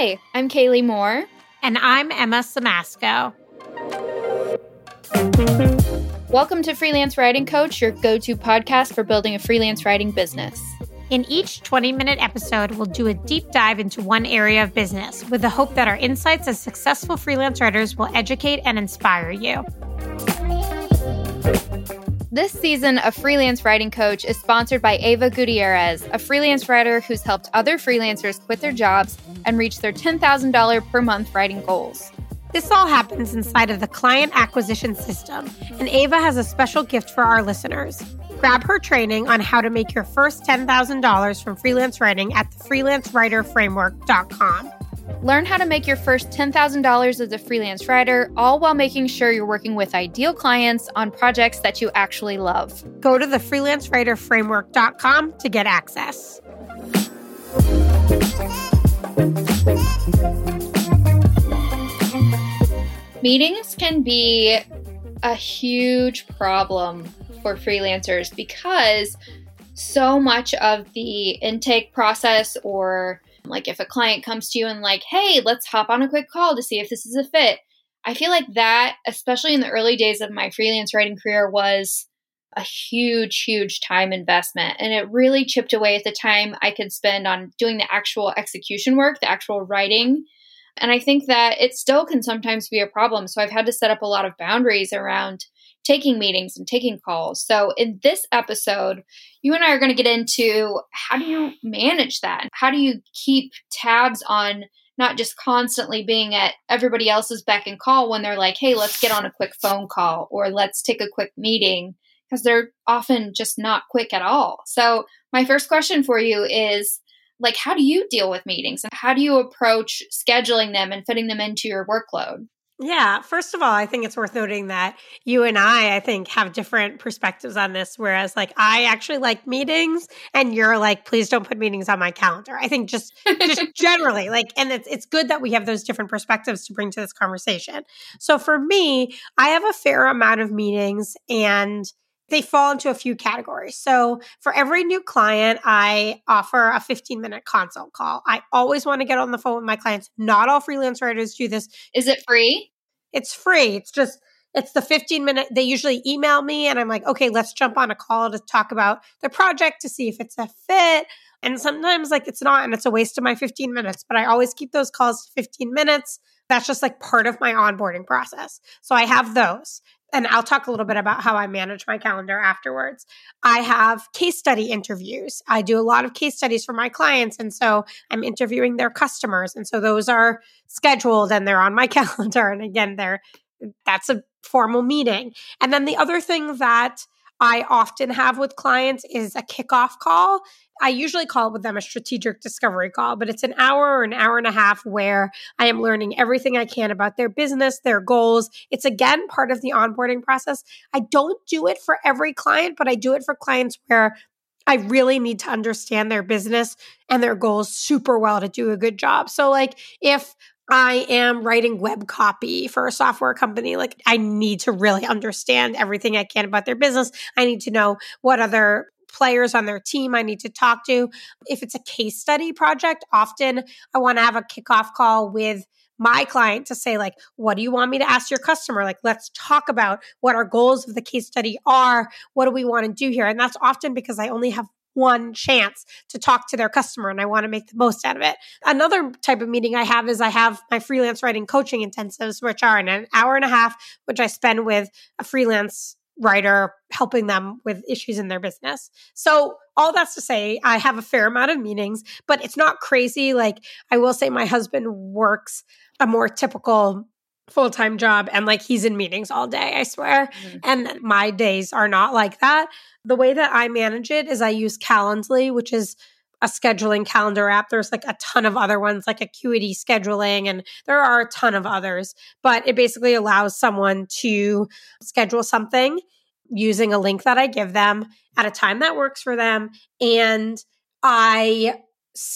Hi, I'm Kaylee Moore. And I'm Emma Siemasko. Welcome to Freelance Writing Coach, your go to podcast for building a freelance writing business. In each 20 minute episode, we'll do a deep dive into one area of business with the hope that our insights as successful freelance writers will educate and inspire you. This season of Freelance Writing Coach is sponsored by Ava Gutierrez, a freelance writer who's helped other freelancers quit their jobs and reach their $10,000 per month writing goals. This all happens inside of the client acquisition system, and Ava has a special gift for our listeners. Grab her training on how to make your first $10,000 from freelance writing at thefreelancewriterframework.com. Learn how to make your first $10,000 as a freelance writer, all while making sure you're working with ideal clients on projects that you actually love. Go to thefreelancewriterframework.com to get access. Meetings can be a huge problem for freelancers because so much of the intake process or like if a client comes to you and like, "Hey, let's hop on a quick call to see if this is a fit." I feel like that, especially in the early days of my freelance writing career was a huge huge time investment and it really chipped away at the time I could spend on doing the actual execution work, the actual writing. And I think that it still can sometimes be a problem. So I've had to set up a lot of boundaries around taking meetings and taking calls. So, in this episode, you and I are going to get into how do you manage that? How do you keep tabs on not just constantly being at everybody else's beck and call when they're like, hey, let's get on a quick phone call or let's take a quick meeting because they're often just not quick at all. So, my first question for you is like, how do you deal with meetings and how do you approach scheduling them and fitting them into your workload? Yeah, first of all, I think it's worth noting that you and I, I think, have different perspectives on this. Whereas, like, I actually like meetings, and you're like, please don't put meetings on my calendar. I think just, just generally, like, and it's it's good that we have those different perspectives to bring to this conversation. So for me, I have a fair amount of meetings, and they fall into a few categories. So for every new client, I offer a 15 minute consult call. I always want to get on the phone with my clients. Not all freelance writers do this. Is it free? It's free. It's just, it's the 15 minute. They usually email me and I'm like, okay, let's jump on a call to talk about the project to see if it's a fit. And sometimes like it's not and it's a waste of my 15 minutes, but I always keep those calls 15 minutes. That's just like part of my onboarding process. So I have those and I'll talk a little bit about how I manage my calendar afterwards. I have case study interviews. I do a lot of case studies for my clients. And so I'm interviewing their customers. And so those are scheduled and they're on my calendar. And again, they're, that's a formal meeting. And then the other thing that I often have with clients is a kickoff call. I usually call with them a strategic discovery call, but it's an hour or an hour and a half where I am learning everything I can about their business, their goals. It's again part of the onboarding process. I don't do it for every client, but I do it for clients where I really need to understand their business and their goals super well to do a good job. So, like, if I am writing web copy for a software company. Like, I need to really understand everything I can about their business. I need to know what other players on their team I need to talk to. If it's a case study project, often I want to have a kickoff call with my client to say like what do you want me to ask your customer like let's talk about what our goals of the case study are what do we want to do here and that's often because i only have one chance to talk to their customer and I want to make the most out of it. Another type of meeting I have is I have my freelance writing coaching intensives, which are an hour and a half, which I spend with a freelance writer helping them with issues in their business. So, all that's to say, I have a fair amount of meetings, but it's not crazy. Like, I will say my husband works a more typical full time job and like he's in meetings all day, I swear. Mm-hmm. And my days are not like that. The way that I manage it is I use Calendly, which is a scheduling calendar app. There's like a ton of other ones like Acuity scheduling, and there are a ton of others, but it basically allows someone to schedule something using a link that I give them at a time that works for them. And I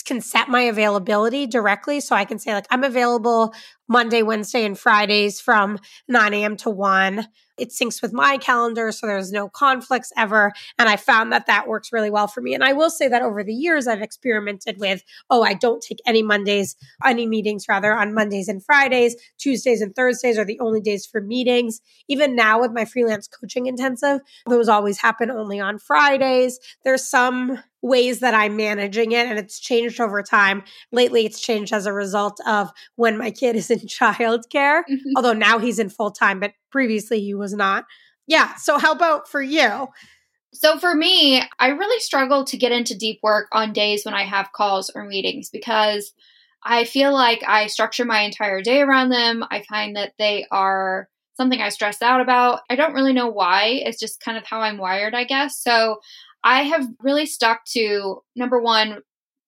can set my availability directly. So I can say, like, I'm available Monday, Wednesday, and Fridays from 9 a.m. to 1. It syncs with my calendar, so there's no conflicts ever. And I found that that works really well for me. And I will say that over the years, I've experimented with, oh, I don't take any Mondays, any meetings rather on Mondays and Fridays. Tuesdays and Thursdays are the only days for meetings. Even now with my freelance coaching intensive, those always happen only on Fridays. There's some ways that I'm managing it and it's changed over time. Lately it's changed as a result of when my kid is in childcare, mm-hmm. although now he's in full time, but previously he was not. Yeah, so how about for you? So for me, I really struggle to get into deep work on days when I have calls or meetings because I feel like I structure my entire day around them. I find that they are something I stress out about. I don't really know why. It's just kind of how I'm wired, I guess. So I have really stuck to number one,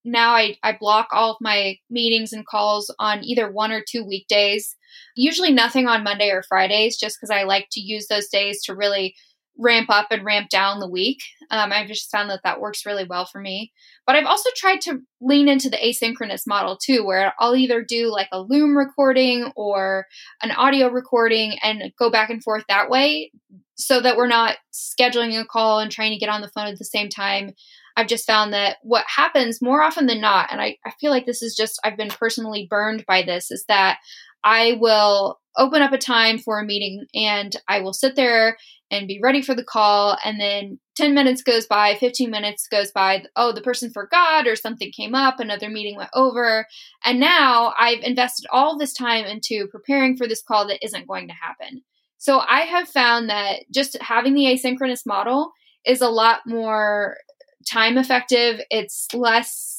now I, I block all of my meetings and calls on either one or two weekdays. Usually nothing on Monday or Fridays, just because I like to use those days to really ramp up and ramp down the week. Um, I've just found that that works really well for me. But I've also tried to lean into the asynchronous model too, where I'll either do like a Loom recording or an audio recording and go back and forth that way so that we're not scheduling a call and trying to get on the phone at the same time. I've just found that what happens more often than not, and I, I feel like this is just, I've been personally burned by this, is that I will open up a time for a meeting and I will sit there and be ready for the call. And then 10 minutes goes by, 15 minutes goes by. Oh, the person forgot or something came up, another meeting went over. And now I've invested all this time into preparing for this call that isn't going to happen. So I have found that just having the asynchronous model is a lot more time effective. It's less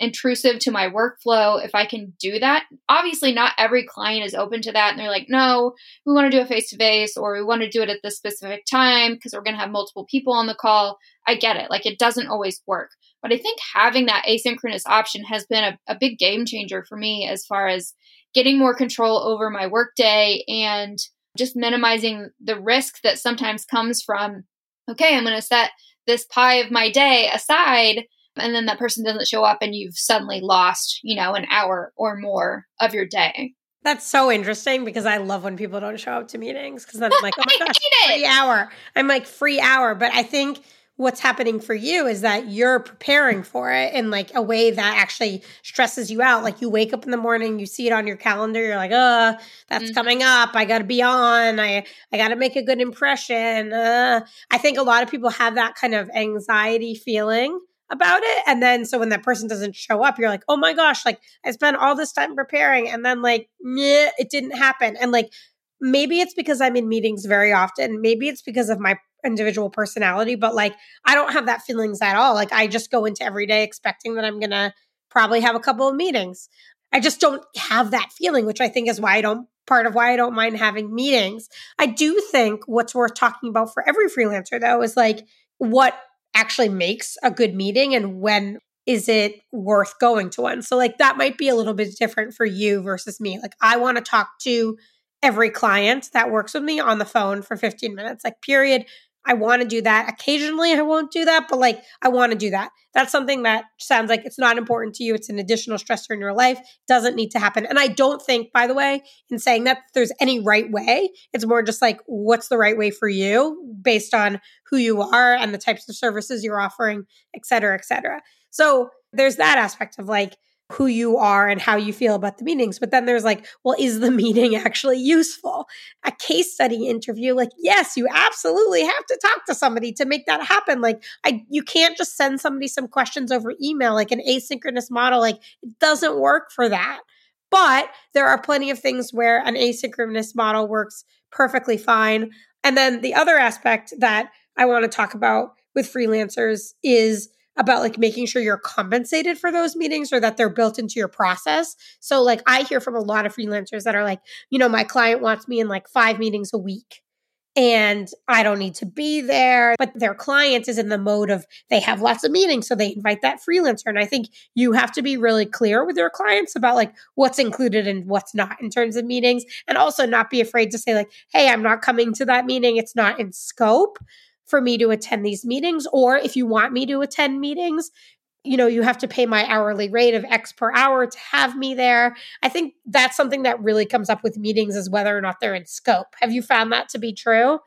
intrusive to my workflow if I can do that. Obviously, not every client is open to that and they're like, no, we want to do a face to face or we want to do it at this specific time because we're going to have multiple people on the call. I get it. Like, it doesn't always work. But I think having that asynchronous option has been a, a big game changer for me as far as getting more control over my workday and just minimizing the risk that sometimes comes from, okay, I'm going to set this pie of my day aside and then that person doesn't show up and you've suddenly lost, you know, an hour or more of your day. That's so interesting because I love when people don't show up to meetings because then I'm like, oh my gosh, free hour. I'm like, free hour. But I think what's happening for you is that you're preparing for it in like a way that actually stresses you out. Like you wake up in the morning, you see it on your calendar, you're like, uh, that's mm-hmm. coming up. I gotta be on. I I gotta make a good impression. Uh, I think a lot of people have that kind of anxiety feeling about it. And then so when that person doesn't show up, you're like, oh my gosh, like I spent all this time preparing and then like, it didn't happen. And like maybe it's because I'm in meetings very often. Maybe it's because of my individual personality, but like I don't have that feelings at all. Like I just go into every day expecting that I'm gonna probably have a couple of meetings. I just don't have that feeling, which I think is why I don't part of why I don't mind having meetings. I do think what's worth talking about for every freelancer though is like what actually makes a good meeting and when is it worth going to one. So like that might be a little bit different for you versus me. Like I want to talk to every client that works with me on the phone for 15 minutes, like, period. I want to do that. Occasionally, I won't do that, but like, I want to do that. That's something that sounds like it's not important to you. It's an additional stressor in your life. Doesn't need to happen. And I don't think, by the way, in saying that there's any right way. It's more just like, what's the right way for you based on who you are and the types of services you're offering, et cetera, et cetera. So there's that aspect of like, who you are and how you feel about the meetings. But then there's like, well, is the meeting actually useful? A case study interview, like, yes, you absolutely have to talk to somebody to make that happen. Like, I you can't just send somebody some questions over email, like an asynchronous model. Like, it doesn't work for that. But there are plenty of things where an asynchronous model works perfectly fine. And then the other aspect that I want to talk about with freelancers is about like making sure you're compensated for those meetings or that they're built into your process. So like I hear from a lot of freelancers that are like, you know, my client wants me in like 5 meetings a week and I don't need to be there. But their client is in the mode of they have lots of meetings, so they invite that freelancer. And I think you have to be really clear with your clients about like what's included and what's not in terms of meetings, and also not be afraid to say, like, hey, I'm not coming to that meeting, it's not in scope for me to attend these meetings. Or if you want me to attend meetings, you know, you have to pay my hourly rate of X per hour to have me there. I think that's something that really comes up with meetings is whether or not they're in scope. Have you found that to be true?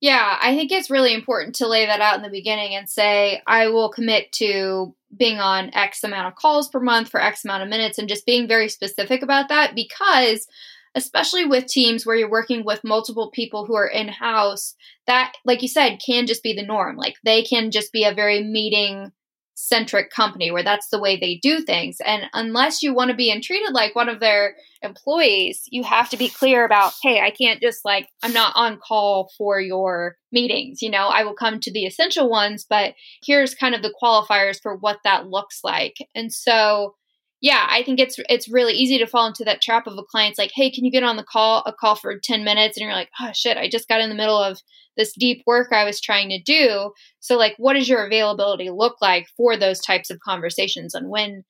Yeah, I think it's really important to lay that out in the beginning and say, I will commit to being on X amount of calls per month for X amount of minutes and just being very specific about that because especially with teams where you're working with multiple people who are in house, that, like you said, can just be the norm. Like they can just be a very meeting centric company where that's the way they do things. And unless you want to be treated like one of their employees, you have to be clear about, hey, I can't just like, I'm not on call for your meetings. You know, I will come to the essential ones, but here's kind of the qualifiers for what that looks like. And so, yeah, I think it's it's really easy to fall into that trap of a client's like, "Hey, can you get on the call a call for 10 minutes?" and you're like, "Oh shit, I just got in the middle of this deep work I was trying to do." So like, what does your availability look like for those types of conversations and when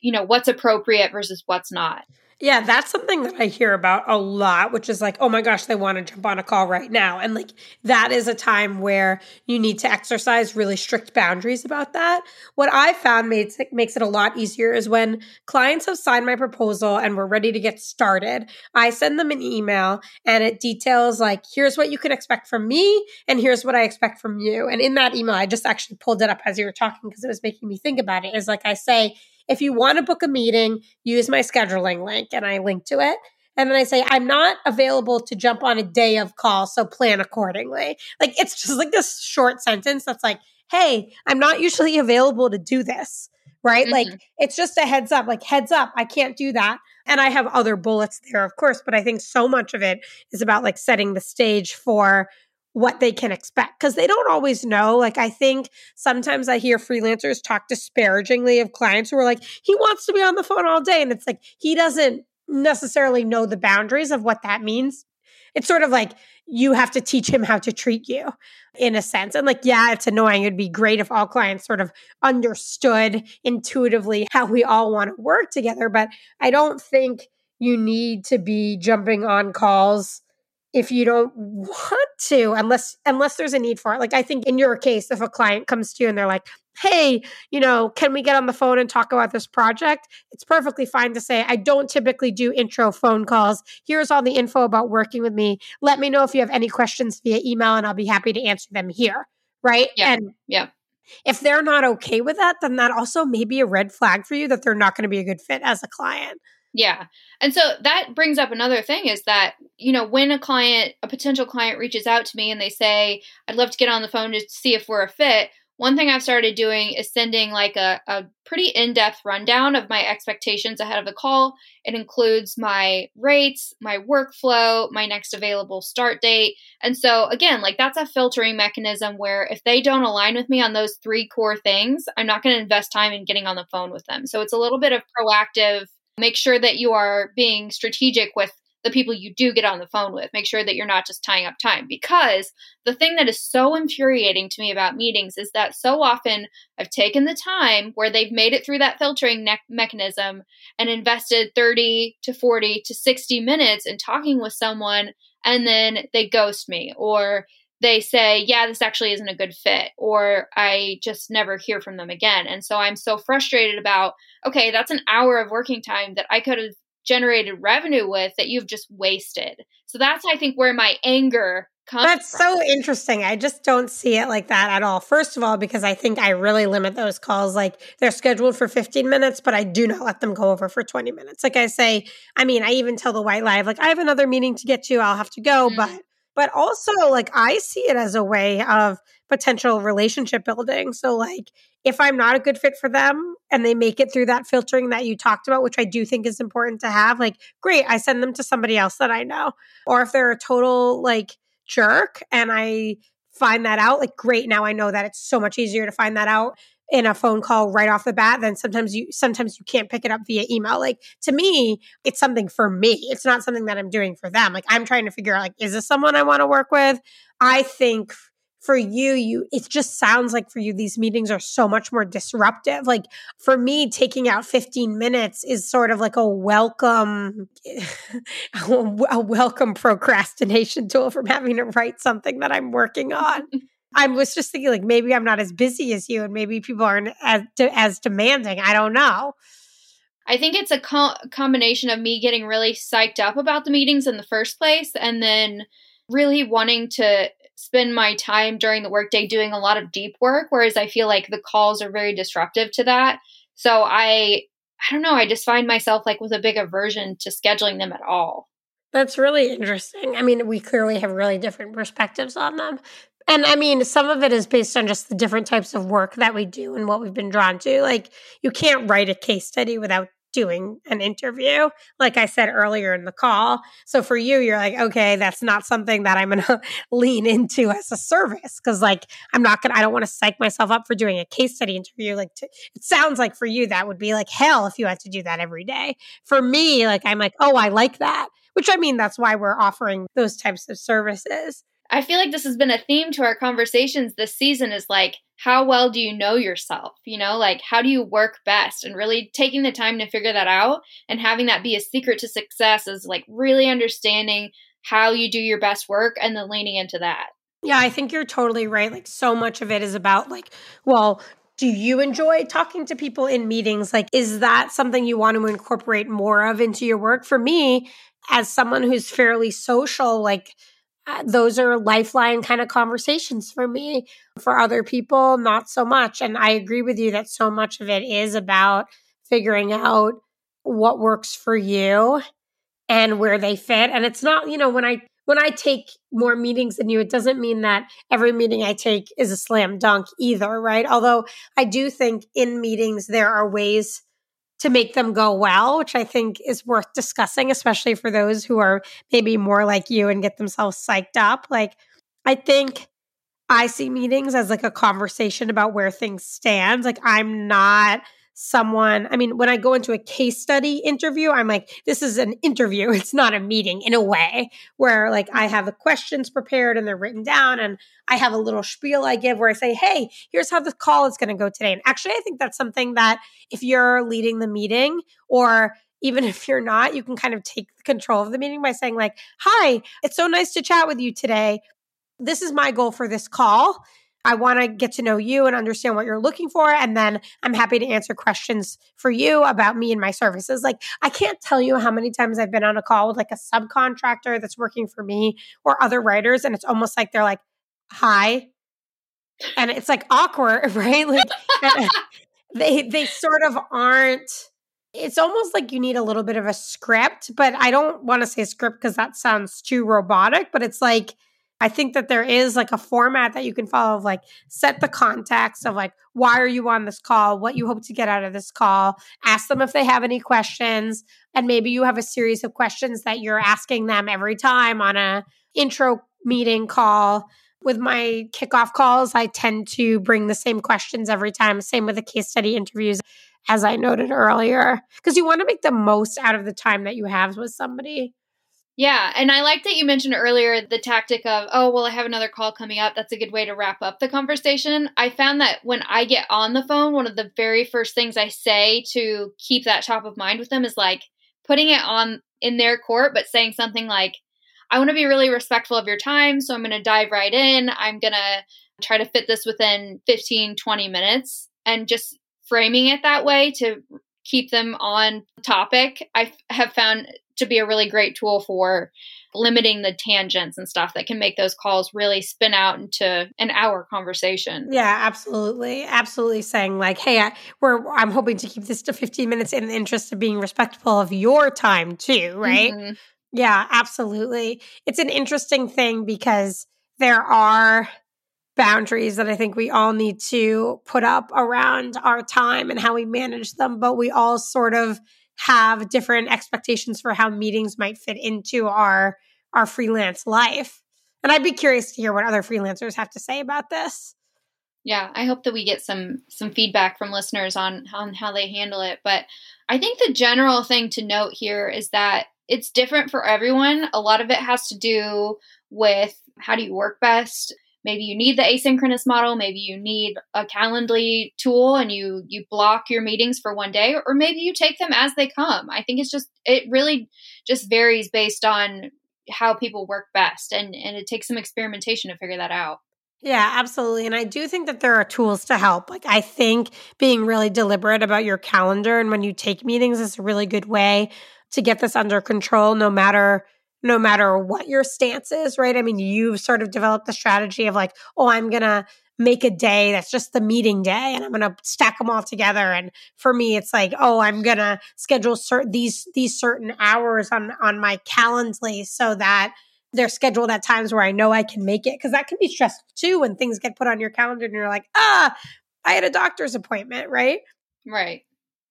you know, what's appropriate versus what's not? Yeah, that's something that I hear about a lot, which is like, oh my gosh, they want to jump on a call right now. And like, that is a time where you need to exercise really strict boundaries about that. What I found makes it, makes it a lot easier is when clients have signed my proposal and we're ready to get started, I send them an email and it details like, here's what you can expect from me and here's what I expect from you. And in that email, I just actually pulled it up as you were talking because it was making me think about it. Is like I say, if you want to book a meeting, use my scheduling link and I link to it. And then I say, I'm not available to jump on a day of call, so plan accordingly. Like it's just like this short sentence that's like, hey, I'm not usually available to do this, right? Mm-hmm. Like it's just a heads up, like heads up, I can't do that. And I have other bullets there, of course, but I think so much of it is about like setting the stage for what they can expect because they don't always know. Like, I think sometimes I hear freelancers talk disparagingly of clients who are like, he wants to be on the phone all day. And it's like, he doesn't necessarily know the boundaries of what that means. It's sort of like you have to teach him how to treat you in a sense. And like, yeah, it's annoying. It'd be great if all clients sort of understood intuitively how we all want to work together. But I don't think you need to be jumping on calls if you don't want to unless unless there's a need for it. Like i think in your case if a client comes to you and they're like hey you know can we get on the phone and talk about this project? It's perfectly fine to say i don't typically do intro phone calls. Here's all the info about working with me. Let me know if you have any questions via email and i'll be happy to answer them here. Right? Yeah. And yeah. if they're not okay with that then that also may be a red flag for you that they're not going to be a good fit as a client yeah. And so that brings up another thing is that, you know, when a client, a potential client reaches out to me and they say, I'd love to get on the phone to see if we're a fit, one thing I've started doing is sending like a, a pretty in depth rundown of my expectations ahead of the call. It includes my rates, my workflow, my next available start date. And so, again, like that's a filtering mechanism where if they don't align with me on those three core things, I'm not going to invest time in getting on the phone with them. So it's a little bit of proactive Make sure that you are being strategic with the people you do get on the phone with. Make sure that you're not just tying up time. Because the thing that is so infuriating to me about meetings is that so often I've taken the time where they've made it through that filtering ne- mechanism and invested 30 to 40 to 60 minutes in talking with someone, and then they ghost me or they say, yeah, this actually isn't a good fit, or I just never hear from them again. And so I'm so frustrated about, okay, that's an hour of working time that I could have generated revenue with that you've just wasted. So that's, I think, where my anger comes That's from. so interesting. I just don't see it like that at all. First of all, because I think I really limit those calls. Like they're scheduled for 15 minutes, but I do not let them go over for 20 minutes. Like I say, I mean, I even tell the white lie, like, I have another meeting to get to. I'll have to go, mm-hmm. but but also like I see it as a way of potential relationship building. So like if I'm not a good fit for them and they make it through that filtering that you talked about, which I do think is important to have, like great, I send them to somebody else that I know. Or if they're a total like jerk and I find that out, like great, now I know that it's so much easier to find that out in a phone call right off the bat then sometimes you sometimes you can't pick it up via email. Like to me it's something for me. It's not something that i'm doing for them. Like i'm trying to figure out like is this someone i want to work with? I think for you you it just sounds like for you these meetings are so much more disruptive. Like for me taking out 15 minutes is sort of like a welcome a welcome procrastination tool from having to write something that i'm working on I was just thinking like maybe I'm not as busy as you and maybe people aren't as, as demanding. I don't know. I think it's a co- combination of me getting really psyched up about the meetings in the first place and then really wanting to spend my time during the workday doing a lot of deep work whereas I feel like the calls are very disruptive to that. So I I don't know, I just find myself like with a big aversion to scheduling them at all. That's really interesting. I mean, we clearly have really different perspectives on them. And I mean, some of it is based on just the different types of work that we do and what we've been drawn to. Like, you can't write a case study without doing an interview, like I said earlier in the call. So for you, you're like, okay, that's not something that I'm going to lean into as a service because, like, I'm not going to, I don't want to psych myself up for doing a case study interview. Like, to, it sounds like for you, that would be like hell if you had to do that every day. For me, like, I'm like, oh, I like that, which I mean, that's why we're offering those types of services. I feel like this has been a theme to our conversations this season is like, how well do you know yourself? You know, like, how do you work best? And really taking the time to figure that out and having that be a secret to success is like really understanding how you do your best work and then leaning into that. Yeah, I think you're totally right. Like, so much of it is about, like, well, do you enjoy talking to people in meetings? Like, is that something you want to incorporate more of into your work? For me, as someone who's fairly social, like, Uh, those are lifeline kind of conversations for me. For other people, not so much. And I agree with you that so much of it is about figuring out what works for you and where they fit. And it's not, you know, when I when I take more meetings than you, it doesn't mean that every meeting I take is a slam dunk either, right? Although I do think in meetings there are ways to make them go well, which I think is worth discussing, especially for those who are maybe more like you and get themselves psyched up. Like, I think I see meetings as like a conversation about where things stand. Like, I'm not someone, I mean, when I go into a case study interview, I'm like, this is an interview. It's not a meeting in a way where like I have the questions prepared and they're written down and I have a little spiel I give where I say, hey, here's how the call is going to go today. And actually, I think that's something that if you're leading the meeting or even if you're not, you can kind of take control of the meeting by saying, like, hi, it's so nice to chat with you today. This is my goal for this call. I want to get to know you and understand what you're looking for. And then I'm happy to answer questions for you about me and my services. Like, I can't tell you how many times I've been on a call with like a subcontractor that's working for me or other writers. And it's almost like they're like, hi. And it's like awkward, right? Like, they, they sort of aren't it's almost like you need a little bit of a script, but I don't want to say script because that sounds too robotic, but it's like I think that there is like a format that you can follow of like set the context of like why are you on this call, what you hope to get out of this call, ask them if they have any questions, and maybe you have a series of questions that you're asking them every time on a intro meeting call. With my kickoff calls, I tend to bring the same questions every time, same with the case study interviews as I noted earlier, because you want to make the most out of the time that you have with somebody. Yeah, and I like that you mentioned earlier the tactic of, oh, well, I have another call coming up. That's a good way to wrap up the conversation. I found that when I get on the phone, one of the very first things I say to keep that top of mind with them is like putting it on in their court, but saying something like, I want to be really respectful of your time, so I'm going to dive right in. I'm going to try to fit this within 15, 20 minutes and just framing it that way to keep them on topic, I have found to be a really great tool for limiting the tangents and stuff that can make those calls really spin out into an hour conversation. Yeah, absolutely. Absolutely saying like, "Hey, I, we're I'm hoping to keep this to 15 minutes in the interest of being respectful of your time too, right?" Mm-hmm. Yeah, absolutely. It's an interesting thing because there are boundaries that I think we all need to put up around our time and how we manage them, but we all sort of have different expectations for how meetings might fit into our our freelance life. And I'd be curious to hear what other freelancers have to say about this. Yeah, I hope that we get some some feedback from listeners on on how they handle it, but I think the general thing to note here is that it's different for everyone. A lot of it has to do with how do you work best? Maybe you need the asynchronous model maybe you need a calendly tool and you you block your meetings for one day or maybe you take them as they come i think it's just it really just varies based on how people work best and and it takes some experimentation to figure that out Yeah, absolutely. And I do think that there are tools to help. Like, I think being really deliberate about your calendar and when you take meetings is a really good way to get this under control, no matter no matter what your stance is, right? I mean, you've sort of developed the strategy of like, oh, I'm going to make a day that's just the meeting day and I'm going to stack them all together. And for me, it's like, oh, I'm going to schedule certain these, these certain hours on, on my Calendly so that they're scheduled at times where I know I can make it. Cause that can be stressful too when things get put on your calendar and you're like, ah, I had a doctor's appointment, right? Right.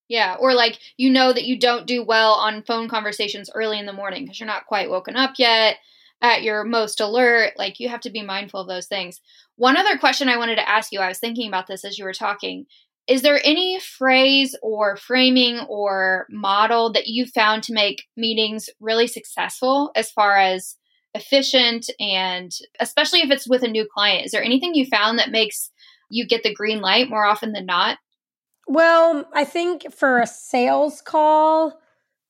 Yeah, or like you know that you don't do well on phone conversations early in the morning because you're not quite woken up yet at your most alert. Like you have to be mindful of those things. One other question I wanted to ask you, I was thinking about this as you were talking. Is there any phrase or framing or model that you found to make meetings really successful as far as efficient and especially if it's with a new client? Is there anything you found that makes you get the green light more often than not? Well, I think for a sales call,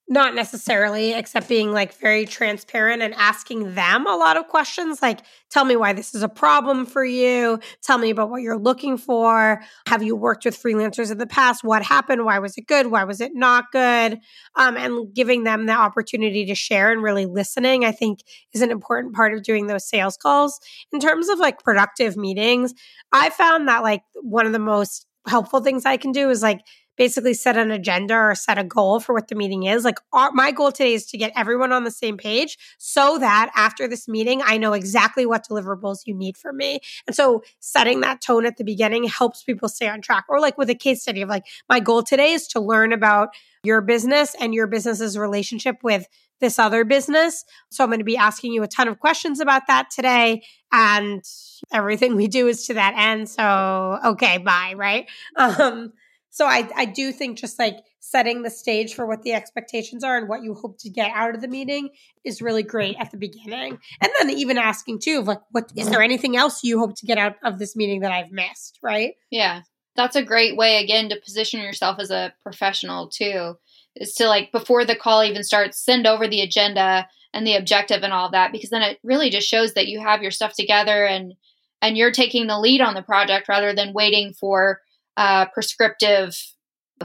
not necessarily, except being like very transparent and asking them a lot of questions like, tell me why this is a problem for you. Tell me about what you're looking for. Have you worked with freelancers in the past? What happened? Why was it good? Why was it not good? Um, and giving them the opportunity to share and really listening, I think is an important part of doing those sales calls. In terms of like productive meetings, I found that like one of the most helpful things I can do is like, basically set an agenda or set a goal for what the meeting is. Like our, my goal today is to get everyone on the same page so that after this meeting, I know exactly what deliverables you need from me. And so setting that tone at the beginning helps people stay on track. Or like with a case study of like, my goal today is to learn about your business and your business's relationship with this other business. So I'm going to be asking you a ton of questions about that today. And everything we do is to that end. So, okay, bye, right? Um, so I, I do think just like setting the stage for what the expectations are and what you hope to get out of the meeting is really great at the beginning. And then even asking too of like, what is there anything else you hope to get out of this meeting that I've missed? Right. Yeah. That's a great way again to position yourself as a professional too. Is to like before the call even starts, send over the agenda and the objective and all of that because then it really just shows that you have your stuff together and and you're taking the lead on the project rather than waiting for uh, prescriptive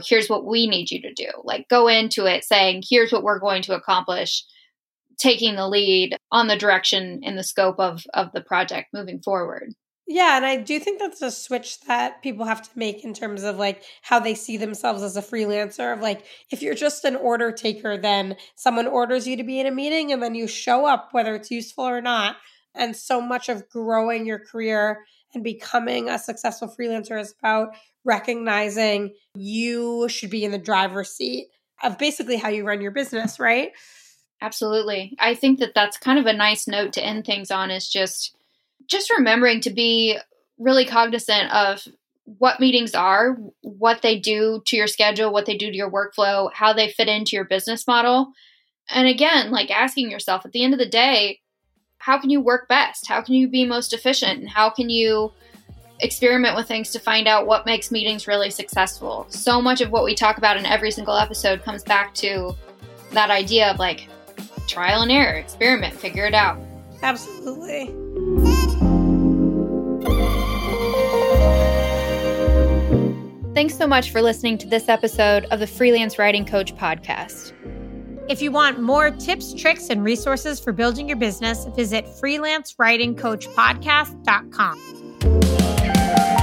here's what we need you to do. Like go into it saying here's what we're going to accomplish taking the lead on the direction and the scope of of the project moving forward yeah and i do think that's a switch that people have to make in terms of like how they see themselves as a freelancer of like if you're just an order taker then someone orders you to be in a meeting and then you show up whether it's useful or not and so much of growing your career and becoming a successful freelancer is about recognizing you should be in the driver's seat of basically how you run your business, right? Absolutely. I think that that's kind of a nice note to end things on is just just remembering to be really cognizant of what meetings are, what they do to your schedule, what they do to your workflow, how they fit into your business model. And again, like asking yourself at the end of the day, how can you work best? How can you be most efficient? And how can you experiment with things to find out what makes meetings really successful? So much of what we talk about in every single episode comes back to that idea of like trial and error, experiment, figure it out. Absolutely. Thanks so much for listening to this episode of the Freelance Writing Coach podcast. If you want more tips, tricks, and resources for building your business, visit freelancewritingcoachpodcast.com.